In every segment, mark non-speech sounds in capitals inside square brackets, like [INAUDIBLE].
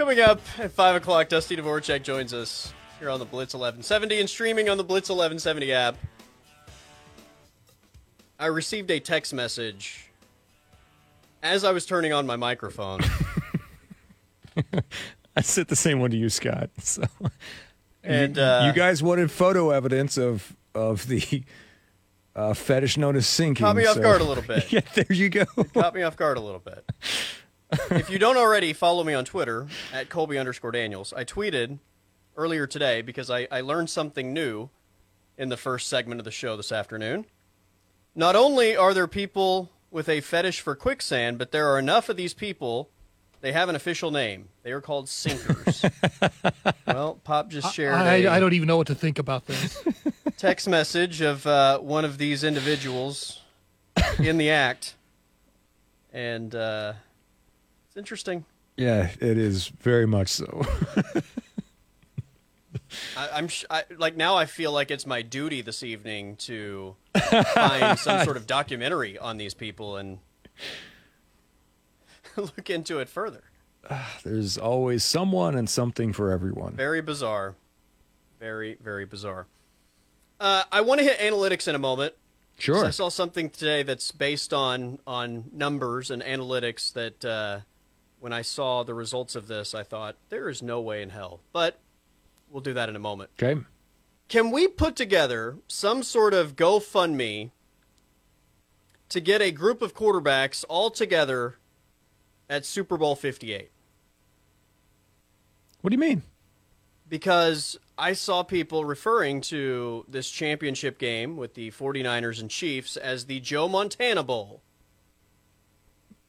Coming up at 5 o'clock, Dusty Dvorak joins us here on the Blitz 1170 and streaming on the Blitz 1170 app. I received a text message as I was turning on my microphone. [LAUGHS] I sent the same one to you, Scott. So, and you, uh, you guys wanted photo evidence of of the uh, fetish known as sinking. Caught me off so- guard a little bit. [LAUGHS] yeah, there you go. caught me off guard a little bit. [LAUGHS] if you don't already, follow me on Twitter at Colby underscore Daniels. I tweeted earlier today because I, I learned something new in the first segment of the show this afternoon. Not only are there people with a fetish for quicksand, but there are enough of these people. They have an official name. They are called sinkers. [LAUGHS] well, Pop just shared I don't even know what to think about this. [LAUGHS] text message of uh, one of these individuals in the act, and uh, it's interesting. Yeah, it is very much so. I, I'm sh- I, like now. I feel like it's my duty this evening to [LAUGHS] find some sort of documentary on these people and [LAUGHS] look into it further. There's always someone and something for everyone. Very bizarre. Very very bizarre. Uh, I want to hit analytics in a moment. Sure. I saw something today that's based on on numbers and analytics that uh, when I saw the results of this, I thought there is no way in hell. But we'll do that in a moment. Okay. Can we put together some sort of GoFundMe to get a group of quarterbacks all together at Super Bowl 58? What do you mean? because I saw people referring to this championship game with the 49ers and Chiefs as the Joe Montana Bowl.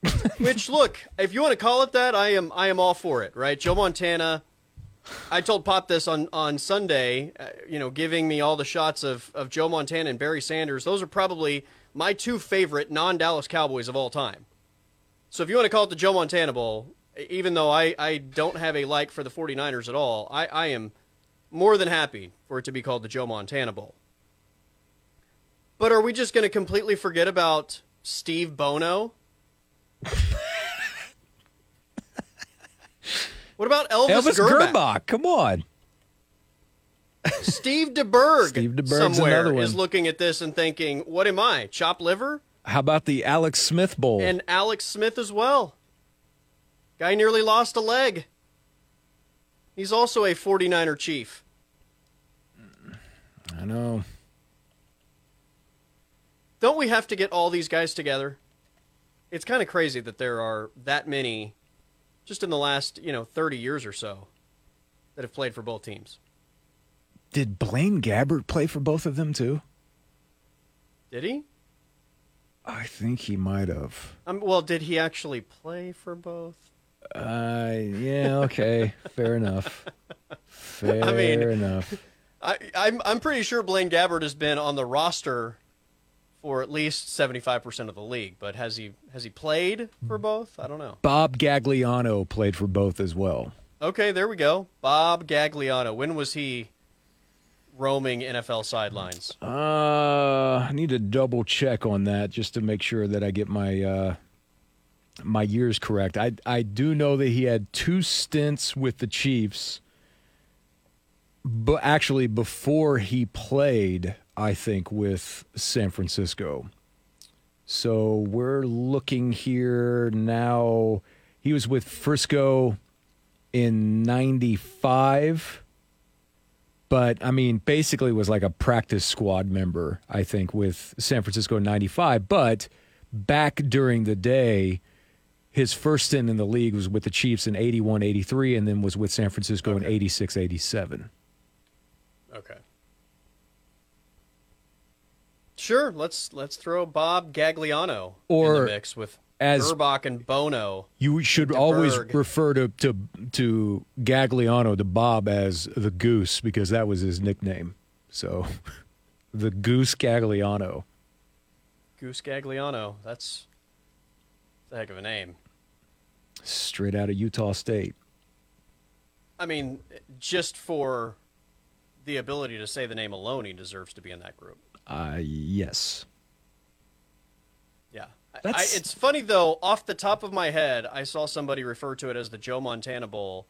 [LAUGHS] Which look, if you want to call it that, I am I am all for it, right? Joe Montana I told Pop this on on Sunday, uh, you know, giving me all the shots of of Joe Montana and Barry Sanders. Those are probably my two favorite non-Dallas Cowboys of all time. So if you want to call it the Joe Montana Bowl, even though I, I don't have a like for the 49ers at all, I, I am more than happy for it to be called the Joe Montana Bowl. But are we just going to completely forget about Steve Bono? [LAUGHS] what about Elvis, Elvis Grbac? Grbac. Come on. Steve DeBerg Steve DeBerg's somewhere is looking at this and thinking, what am I, chop liver? How about the Alex Smith Bowl? And Alex Smith as well. Guy nearly lost a leg. He's also a 49er chief. I know. Don't we have to get all these guys together? It's kind of crazy that there are that many just in the last, you know, 30 years or so that have played for both teams. Did Blaine Gabbert play for both of them too? Did he? I think he might have. Um, well, did he actually play for both? Uh, yeah, okay, [LAUGHS] fair enough. Fair I mean- enough. I, I'm I'm pretty sure Blaine Gabbert has been on the roster for at least 75% of the league, but has he has he played for both? I don't know. Bob Gagliano played for both as well. Okay, there we go. Bob Gagliano. When was he roaming NFL sidelines? Uh, I need to double check on that just to make sure that I get my uh, my years correct. I I do know that he had two stints with the Chiefs, but actually before he played, I think with San Francisco. So we're looking here now. He was with Frisco in '95 but I mean, basically was like a practice squad member, I think, with San Francisco in 95. But back during the day, his first stint in the league was with the Chiefs in 81 83, and then was with San Francisco in 86 87. Okay. Sure, let's let's throw Bob Gagliano in the mix with as- Grbac and Bono. You should always refer to, to, to Gagliano, to Bob, as the Goose, because that was his nickname. So [LAUGHS] the Goose Gagliano. Goose Gagliano. That's, that's a heck of a name. Straight out of Utah State. I mean, just for the ability to say the name alone, he deserves to be in that group. Uh, yes. Yeah. I, it's funny though. Off the top of my head, I saw somebody refer to it as the Joe Montana Bowl,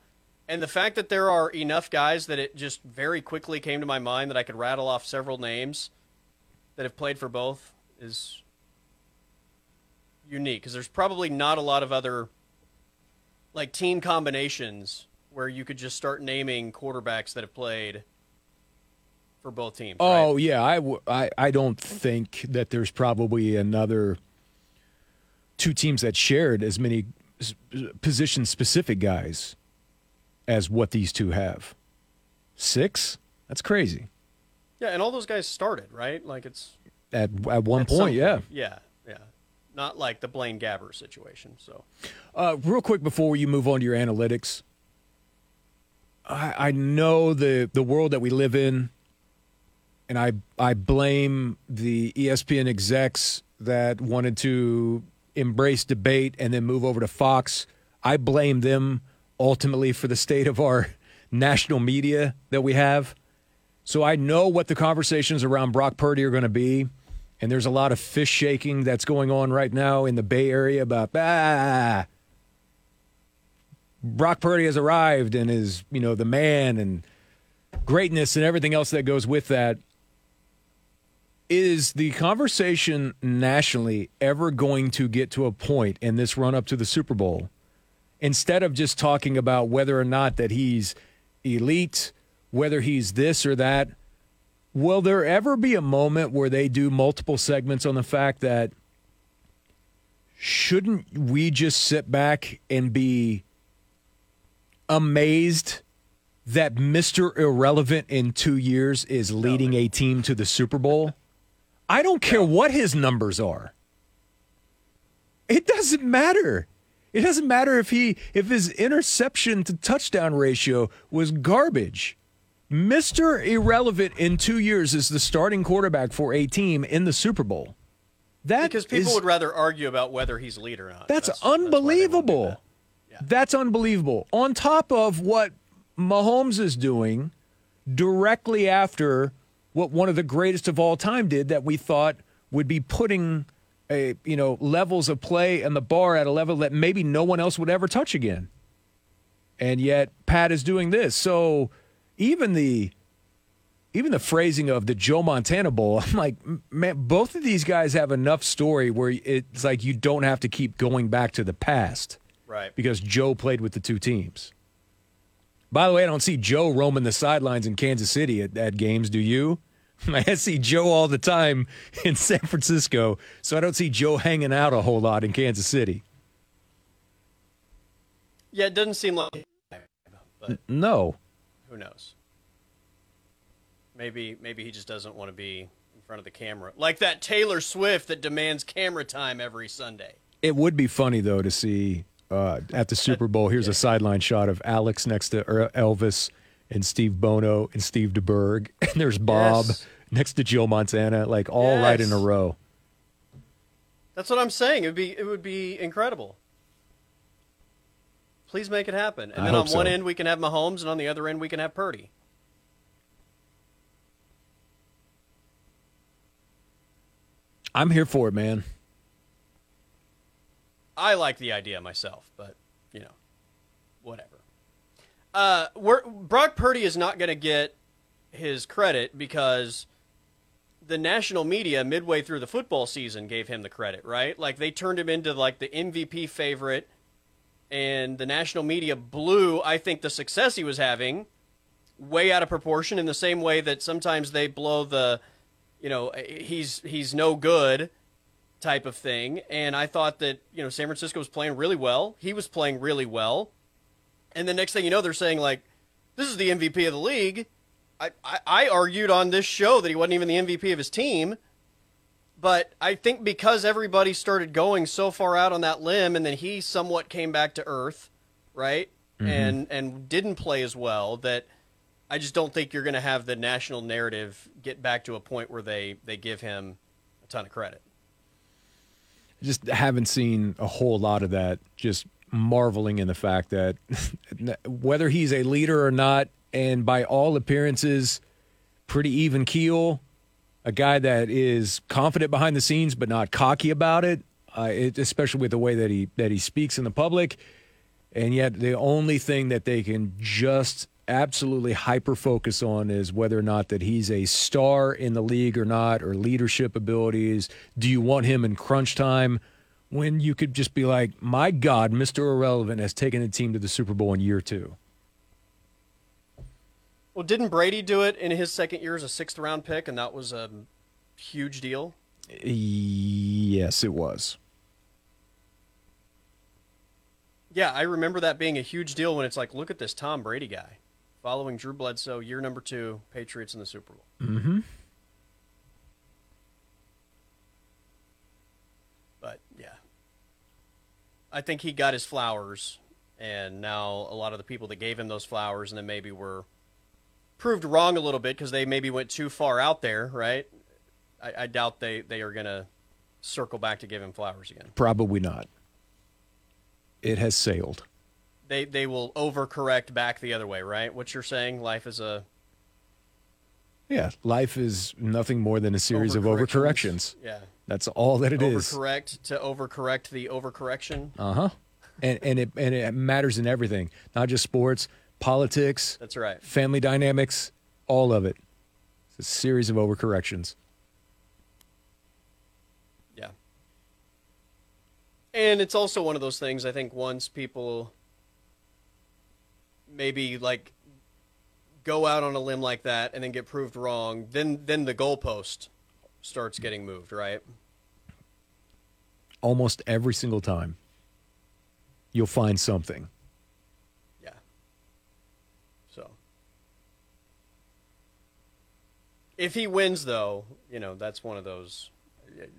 And the fact that there are enough guys that it just very quickly came to my mind that I could rattle off several names that have played for both is unique because there's probably not a lot of other like team combinations where you could just start naming quarterbacks that have played for both teams. Oh right? yeah, I, w- I I don't think that there's probably another two teams that shared as many position specific guys as what these two have. Six? That's crazy. Yeah, and all those guys started, right? Like it's at at one at point, yeah. Yeah, yeah. Not like the Blaine Gabbert situation. So Uh, real quick before you move on to your analytics, I, I know the the world that we live in, and I I blame the ESPN execs that wanted to embrace debate and then move over to Fox. I blame them ultimately for the state of our [LAUGHS] national media that we have. So I know what the conversations around Brock Purdy are going to be. And there's a lot of fish shaking that's going on right now in the Bay Area about, ah, Brock Purdy has arrived and is, you know, the man and greatness and everything else that goes with that. Is the conversation nationally ever going to get to a point in this run up to the Super Bowl, instead of just talking about whether or not that he's elite, whether he's this or that, will there ever be a moment where they do multiple segments on the fact that shouldn't we just sit back and be amazed that Mr. Irrelevant in two years is leading a team to the Super Bowl? I don't care what his numbers are. It doesn't matter. It doesn't matter if he if his interception to touchdown ratio was garbage. Mr. Irrelevant in 2 years is the starting quarterback for a team in the Super Bowl. That because people is- would rather argue about whether he's elite or not. that's, why they won't do unbelievable. That's unbelievable. On top of what Mahomes is doing directly after what one of the greatest of all time did that we thought would be putting a you know levels of play and the bar at a level that maybe no one else would ever touch again. And yet Pat is doing this. So even the even the phrasing of the Joe Montana Bowl, [LAUGHS] I'm like, man, both of these guys have enough story where it's like you don't have to keep going back to the past Right. because Joe played with the two teams. By the way, I don't see Joe roaming the sidelines in Kansas City at, at games, do you? [LAUGHS] I see Joe all the time in San Francisco, so I don't see Joe hanging out a whole lot in Kansas City. Yeah, it doesn't seem like, but No. who knows? Maybe maybe he just doesn't want to be in front of the camera, like that Taylor Swift that demands camera time every Sunday. It would be funny, though, to see uh, at the Super Bowl. Here's a sideline shot of Alex next to Er- Elvis and Steve Bono and Steve DeBerg. [LAUGHS] And there's Bob Yes. next to Joe Montana, like all right in a row. That's what I'm saying. It would be it would be incredible. Please make it happen. And I then on one so. end we can have Mahomes, and on the other end we can have Purdy. I'm here for it, man. I like the idea myself, but you know, whatever. Uh, Brock Purdy is not going to get his credit because the national media midway through the football season gave him the credit, right? Like they turned him into like the MVP favorite, and the national media blew. I think the success he was having way out of proportion in the same way that sometimes they blow the, you know, he's he's no good type of thing. And I thought that, you know, San Francisco was playing really well. He was playing really well. And the next thing you know, they're saying, like, this is the MVP of the league. I, I, I argued on this show that he wasn't even the MVP of his team. But I think because everybody started going so far out on that limb and then he somewhat came back to earth, right? Mm-hmm. And and didn't play as well that I just don't think you're going to have the national narrative get back to a point where they, they give him a ton of credit. Just haven't seen a whole lot of that. Just marveling in the fact that [LAUGHS] whether he's a leader or not, and by all appearances, pretty even keel, a guy that is confident behind the scenes but not cocky about it, uh, it especially with the way that he that he speaks in the public. And yet, the only thing that they can just absolutely hyper focus on is whether or not that he's a star in the league or not, or leadership abilities. Do you want him in crunch time? When you could just be like, my God, Mr. Irrelevant has taken a team to the Super Bowl in year two. Well, didn't Brady do it in his second year as a sixth round pick, and that was a huge deal? Yes, it was. Yeah, I remember that being a huge deal when it's like, look at this Tom Brady guy following Drew Bledsoe, year number two, Patriots in the Super Bowl. Mm-hmm. But yeah, I think he got his flowers, and now a lot of the people that gave him those flowers and then maybe were proved wrong a little bit because they maybe went too far out there, right? I, I doubt they, they are going to circle back to give him flowers again. Probably not. It has sailed. They they will overcorrect back the other way, right? What you're saying, life is a Yeah, life is nothing more than a series of overcorrections. Yeah. That's all that it is. overcorrect to overcorrect the overcorrection. Uh huh. And and it and it matters in everything, not just sports, politics, That's right. family dynamics, all of it. It's a series of overcorrections. Yeah. And it's also one of those things I think once people maybe like go out on a limb like that and then get proved wrong, then then the goalpost starts getting moved, right? Almost every single time, you'll find something. Yeah. So if he wins though, you know, that's one of those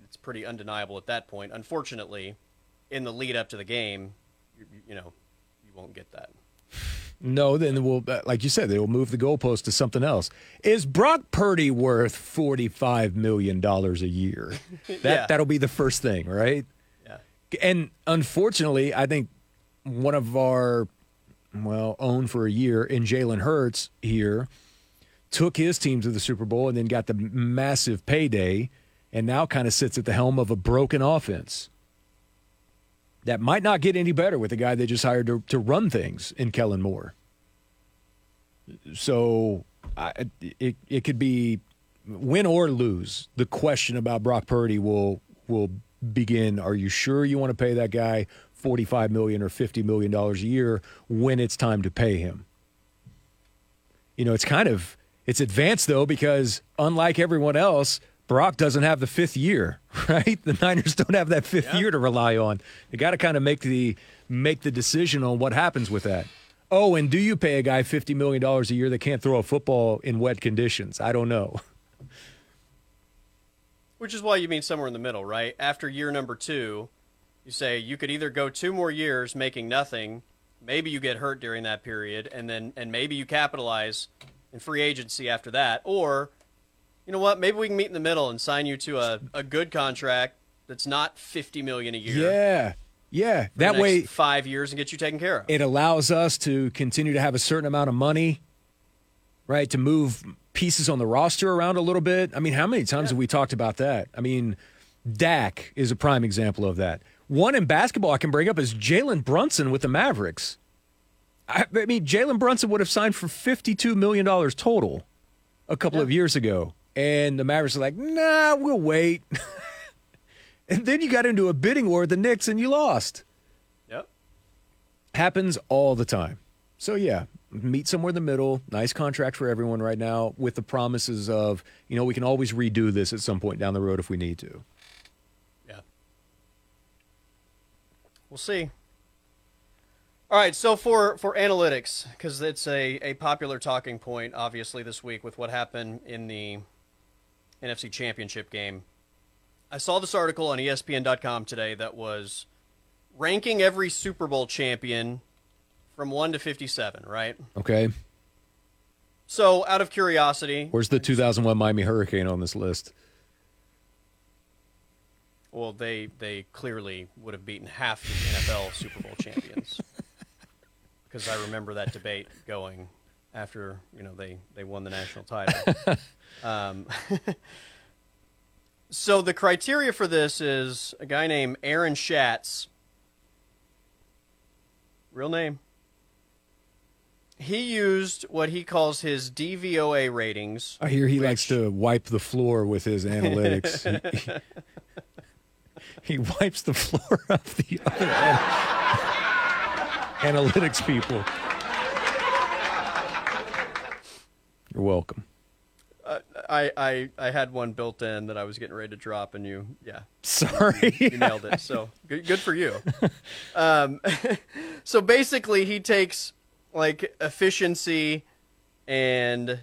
it's pretty undeniable at that point. Unfortunately, in the lead up to the game, you, you know, you won't get that. No, then we'll, uh, like you said, they will move the goalpost to something else. Is Brock Purdy worth forty-five million dollars a year? [LAUGHS] That Yeah. that'll be the first thing, right? Yeah. And unfortunately, I think one of our well owned for a year in Jalen Hurts here took his team to the Super Bowl and then got the massive payday, and now kind of sits at the helm of a broken offense that might not get any better with the guy they just hired to, to run things in Kellen Moore. So I, it it could be win or lose. The question about Brock Purdy will will begin. Are you sure you want to pay that guy forty five million or fifty million dollars a year when it's time to pay him? You know, it's kind of it's advanced though because unlike everyone else, Brock doesn't have the fifth year, [LAUGHS] right? The Niners don't have that fifth Yeah. year to rely on. You got to kind of make the make the decision on what happens with that. Oh, and do you pay a guy fifty million dollars a year that can't throw a football in wet conditions? I don't know. [LAUGHS] Which is why you mean somewhere in the middle, right? After year number two, you say you could either go two more years making nothing, maybe you get hurt during that period, and then and maybe you capitalize in free agency after that, or you know what? Maybe we can meet in the middle and sign you to a, a good contract that's not fifty million a year. Yeah, yeah. That way, five years and get you taken care of. it allows us to continue to have a certain amount of money, right? To move pieces on the roster around a little bit. I mean, how many times have we talked about that? I mean, Dak is a prime example of that. One in basketball I can bring up is Jalen Brunson with the Mavericks. I, I mean, Jalen Brunson would have signed for $52 million total a couple of years ago. And the Mavericks are like, nah, we'll wait. [LAUGHS] and then you got into a bidding war with the Knicks and you lost Yep. happens all the time. So yeah, meet somewhere in the middle. Nice contract for everyone right now, with the promises of you know we can always redo this at some point down the road if we need to. Yeah. We'll see. All right, so for for analytics, because it's a, a popular talking point, obviously this week with what happened in the NFC Championship game. I saw this article on ESPN.com today that was ranking every Super Bowl champion from one to fifty-seven. Right. Okay, So, out of curiosity, where's the 2001 Miami Hurricane on this list? Well, they they clearly would have beaten half the NFL Super Bowl champions. [LAUGHS] Because I remember that debate going after you know they they won the national title. [LAUGHS] um, [LAUGHS] so the criteria for this is a guy named Aaron Schatz Real name. He used what he calls his DVOA ratings. I hear he Which- likes to wipe the floor with his analytics. [LAUGHS] he, he wipes the floor of the other analytics people. You're welcome. I, I, I had one built in that I was getting ready to drop, and you, yeah, Sorry. you nailed it. So good, good for you. [LAUGHS] Um, [LAUGHS] so basically, he takes like efficiency and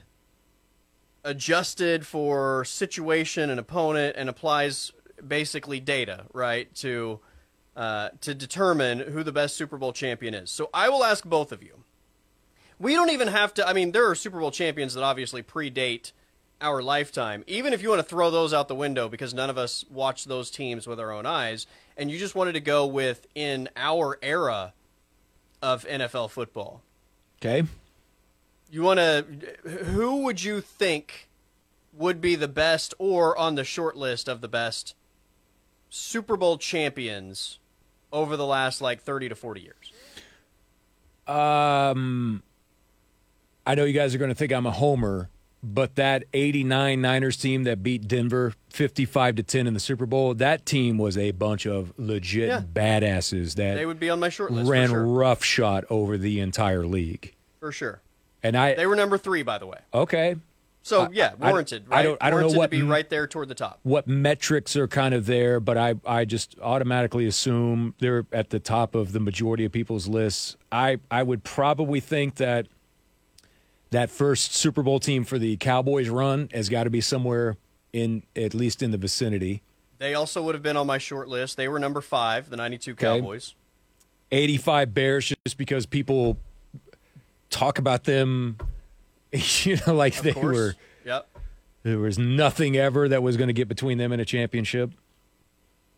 adjusted for situation and opponent, and applies basically data right to uh, to determine who the best Super Bowl champion is. So I will ask both of you. We don't even have to. I mean, there are Super Bowl champions that obviously predate our lifetime. Even if you want to throw those out the window because none of us watched those teams with our own eyes, and you just wanted to go with in our era of NFL football, Okay. you want to. Who would you think would be the best or on the short list of the best Super Bowl champions over the last like 30 to 40 years? Um, I know you guys are going to think I'm a homer, but that 89 Niners team that beat Denver 55 to 10 in the Super Bowl, that team was a bunch of legit Yeah. badasses that They would be on my short list ran sure. roughshod over the entire league. For sure. And I They were number three, by the way. okay, So I- yeah, I- warranted. I Right? don't- I don't know what to be right there toward the top. what metrics are kind of there, but I, I just automatically assume they're at the top of the majority of people's lists. I, I would probably think that that first Super Bowl team for the Cowboys run has got to be somewhere in at least in the vicinity. They also would have been on my short list. They were number five, the '92 Cowboys. 85 Bears just because people talk about them, [LAUGHS] you know, like Of they course. were Yep. there was nothing ever that was going to get between them and a championship.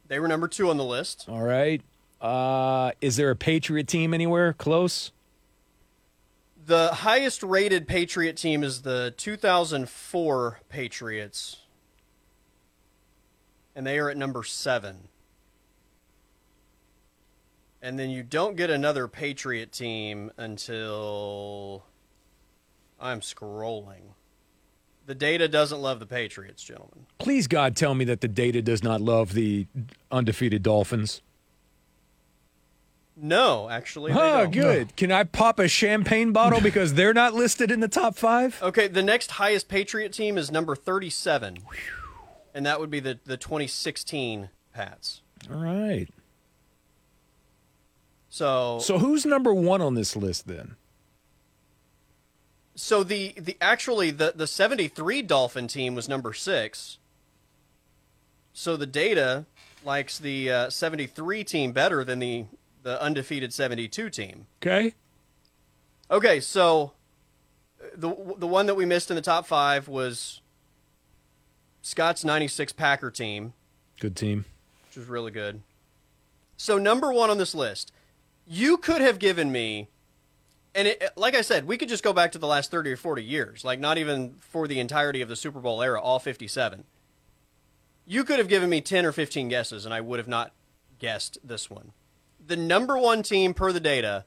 They were number two on the list. All right. Uh, is there a Patriot team anywhere close? The highest rated Patriot team is the 2004 Patriots, and they are at number seven. And then you don't get another Patriot team until I'm scrolling. The data doesn't love the Patriots, gentlemen. Please, God, tell me that the data does not love the undefeated Dolphins. No, actually. they Oh, don't. good. Can I pop a champagne bottle [LAUGHS] because they're not listed in the top five? Okay, the next highest Patriot team is number 37. And that would be the, the 2016 Pats. All right. So, so So who's number one on this list then? So the the actually the the 73 Dolphin team was number 6. So the data likes the uh, 73 team better than the the undefeated 72 team. Okay. Okay, so the the one that we missed in the top 5 was Scott's 96 Packer team. Good team. which was really good. So number one on this list, you could have given me, and it, like I said, we could just go back to the last thirty or forty years, like not even for the entirety of the Super Bowl era, all fifty-seven. You could have given me ten or fifteen guesses, and I would have not guessed this one. The number one team per the data,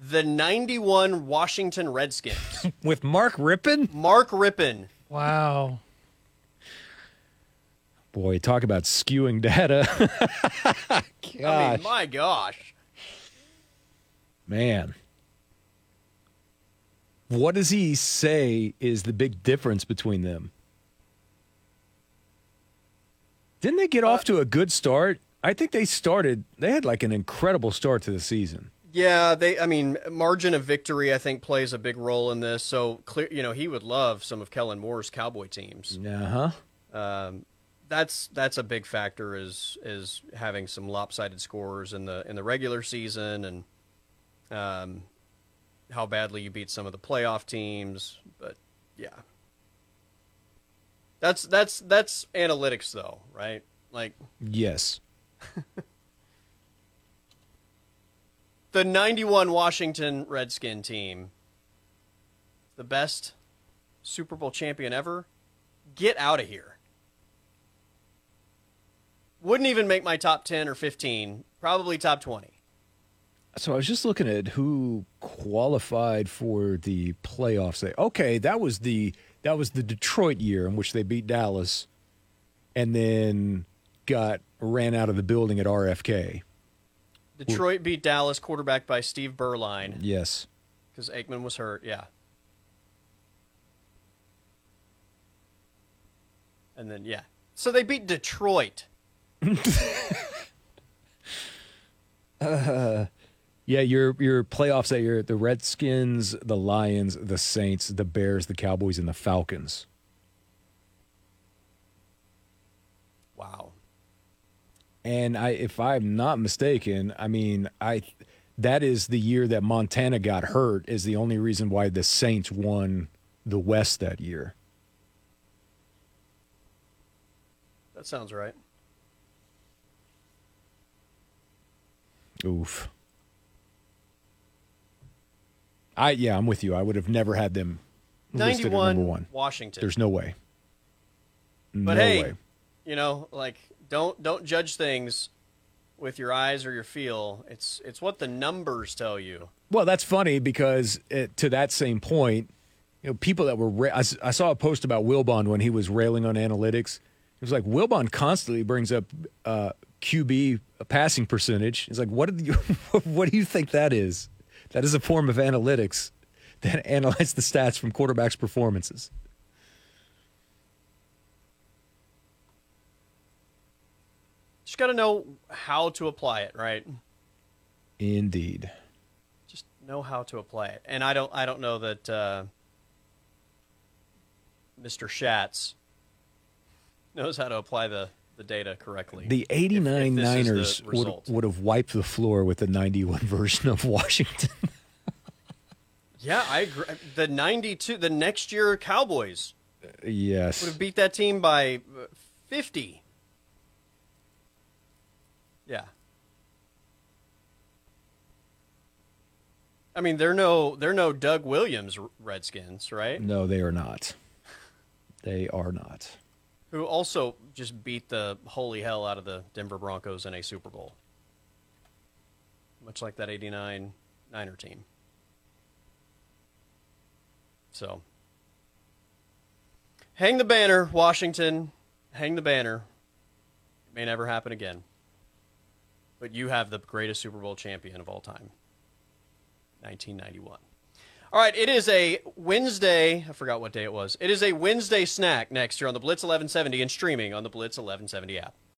the ninety-one Washington Redskins. [LAUGHS] With Mark Rypien? Mark Rypien. Wow. Boy, talk about skewing data. [LAUGHS] I Gosh, mean, my gosh. man. What does he say is the big difference between them? Didn't they get uh, off to a good start? I think they started, they had like an incredible start to the season. Yeah, they. I mean, margin of victory. I think plays a big role in this. So clear, you know, he would love some of Kellen Moore's Cowboy teams. Uh huh. Um, that's that's a big factor. Is is having some lopsided scores in the in the regular season and um, how badly you beat some of the playoff teams. But yeah, that's that's that's analytics though, right? Like Yes. [LAUGHS] the 91 Washington Redskin team, the best Super Bowl champion ever, get out of here. Wouldn't even make my top 10 or 15, probably top 20. So I was just looking at who qualified for the playoffs. Okay, that was the that was the Detroit year in which they beat Dallas, and then got ran out of the building at RFK. Detroit beat Dallas, quarterbacked by Steve Beuerlein, Yes. because Aikman was hurt. Yeah. And then yeah, so they beat Detroit. [LAUGHS] Yeah, your your playoffs that year, the Redskins, the Lions, the Saints, the Bears, the Cowboys, and the Falcons. Wow. And I, if I'm not mistaken, I mean, I that is the year that Montana got hurt. Is the only reason why the Saints won the West that year. That sounds right. Oof. I yeah, I'm with you. I would have never had them number 91 one. Washington. There's no way. But no hey, way. you know, like don't don't judge things with your eyes or your feel. It's it's what the numbers tell you. Well, that's funny because it, to that same point, you know, people that were ra- I, I saw a post about Wilbon when he was railing on analytics. It was like Wilbon constantly brings up uh, QB passing percentage. It's like, what do you [LAUGHS] what do you think that is? That is a form of analytics that [LAUGHS] analyze the stats from quarterbacks' performances. Just got to know how to apply it, right? Indeed. Just know how to apply it. And I don't I don't know that uh, Mr. Schatz knows how to apply the the data correctly. The 89 this is the Niners would, would have wiped the floor with the 91 [LAUGHS] version of Washington. [LAUGHS] yeah, I agree. The 92 the next year Cowboys Yes. would have beat that team by uh, 50. Yeah. I mean, they're no they're no Doug Williams Redskins, right? No, they are not. They are not. Who also just beat the holy hell out of the Denver Broncos in a Super Bowl. Much like that 89 Niner team. So, hang the banner, Washington. Hang the banner. It may never happen again. But you have the greatest Super Bowl champion of all time. 1991. All right, it is a Wednesday. I forgot what day it was. It is a Wednesday snack next year on the Blitz 1170 and streaming on the Blitz 1170 app.